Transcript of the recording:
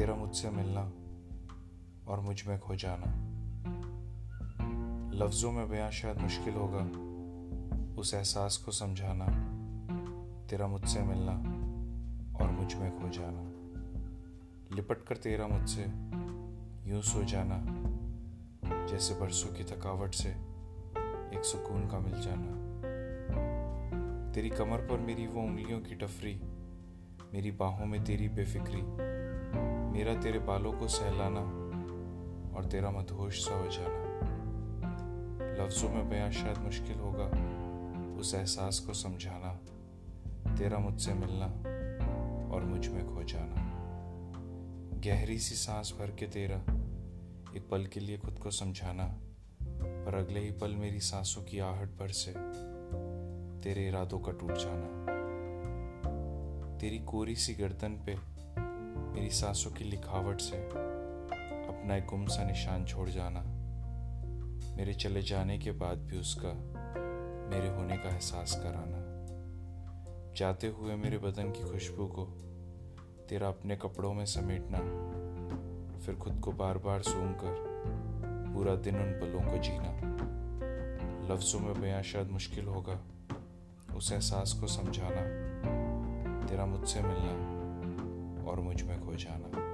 तेरा मुझसे मिलना और मुझमें खो जाना। लफ्ज़ों में बयां शायद मुश्किल होगा, उस एहसास को समझाना, तेरा मुझसे मिलना और मुझमें खो जाना। लिपट कर तेरा मुझसे, यूँ सो जाना, जैसे बरसों की थकावट से एक सुकून का मिल जाना। तेरी कमर पर मेरी वो उंगलियों की टफरी मेरी बाहों में तेरी बेफिक्री मेरा तेरे बालों को सहलाना और तेरा मधोश सा जाना। लफ्ज़ों में बयां शायद मुश्किल होगा उस एहसास को समझाना, तेरा मुझसे मिलना और मुझमें खो जाना। गहरी सी सांस भर के तेरा एक पल के लिए खुद को समझाना, पर अगले ही पल मेरी सांसों की आहट भर से तेरे इरादों का टूट जाना। तेरी कोरी सी गर्दन पे मेरी सांसों की लिखावट से अपना एक गुम सा निशान छोड़ जाना, मेरे चले जाने के बाद भी उसका मेरे होने का एहसास कराना। जाते हुए मेरे बदन की खुशबू को तेरा अपने कपड़ों में समेटना, फिर खुद को बार बार सूंघ कर पूरा दिन उन पलों को जीना। लफ्ज़ों में बयां शायद मुश्किल होगा, उस एहसास को समझाना, तेरा मुझसे मिलना। और मुझमें खो जाना।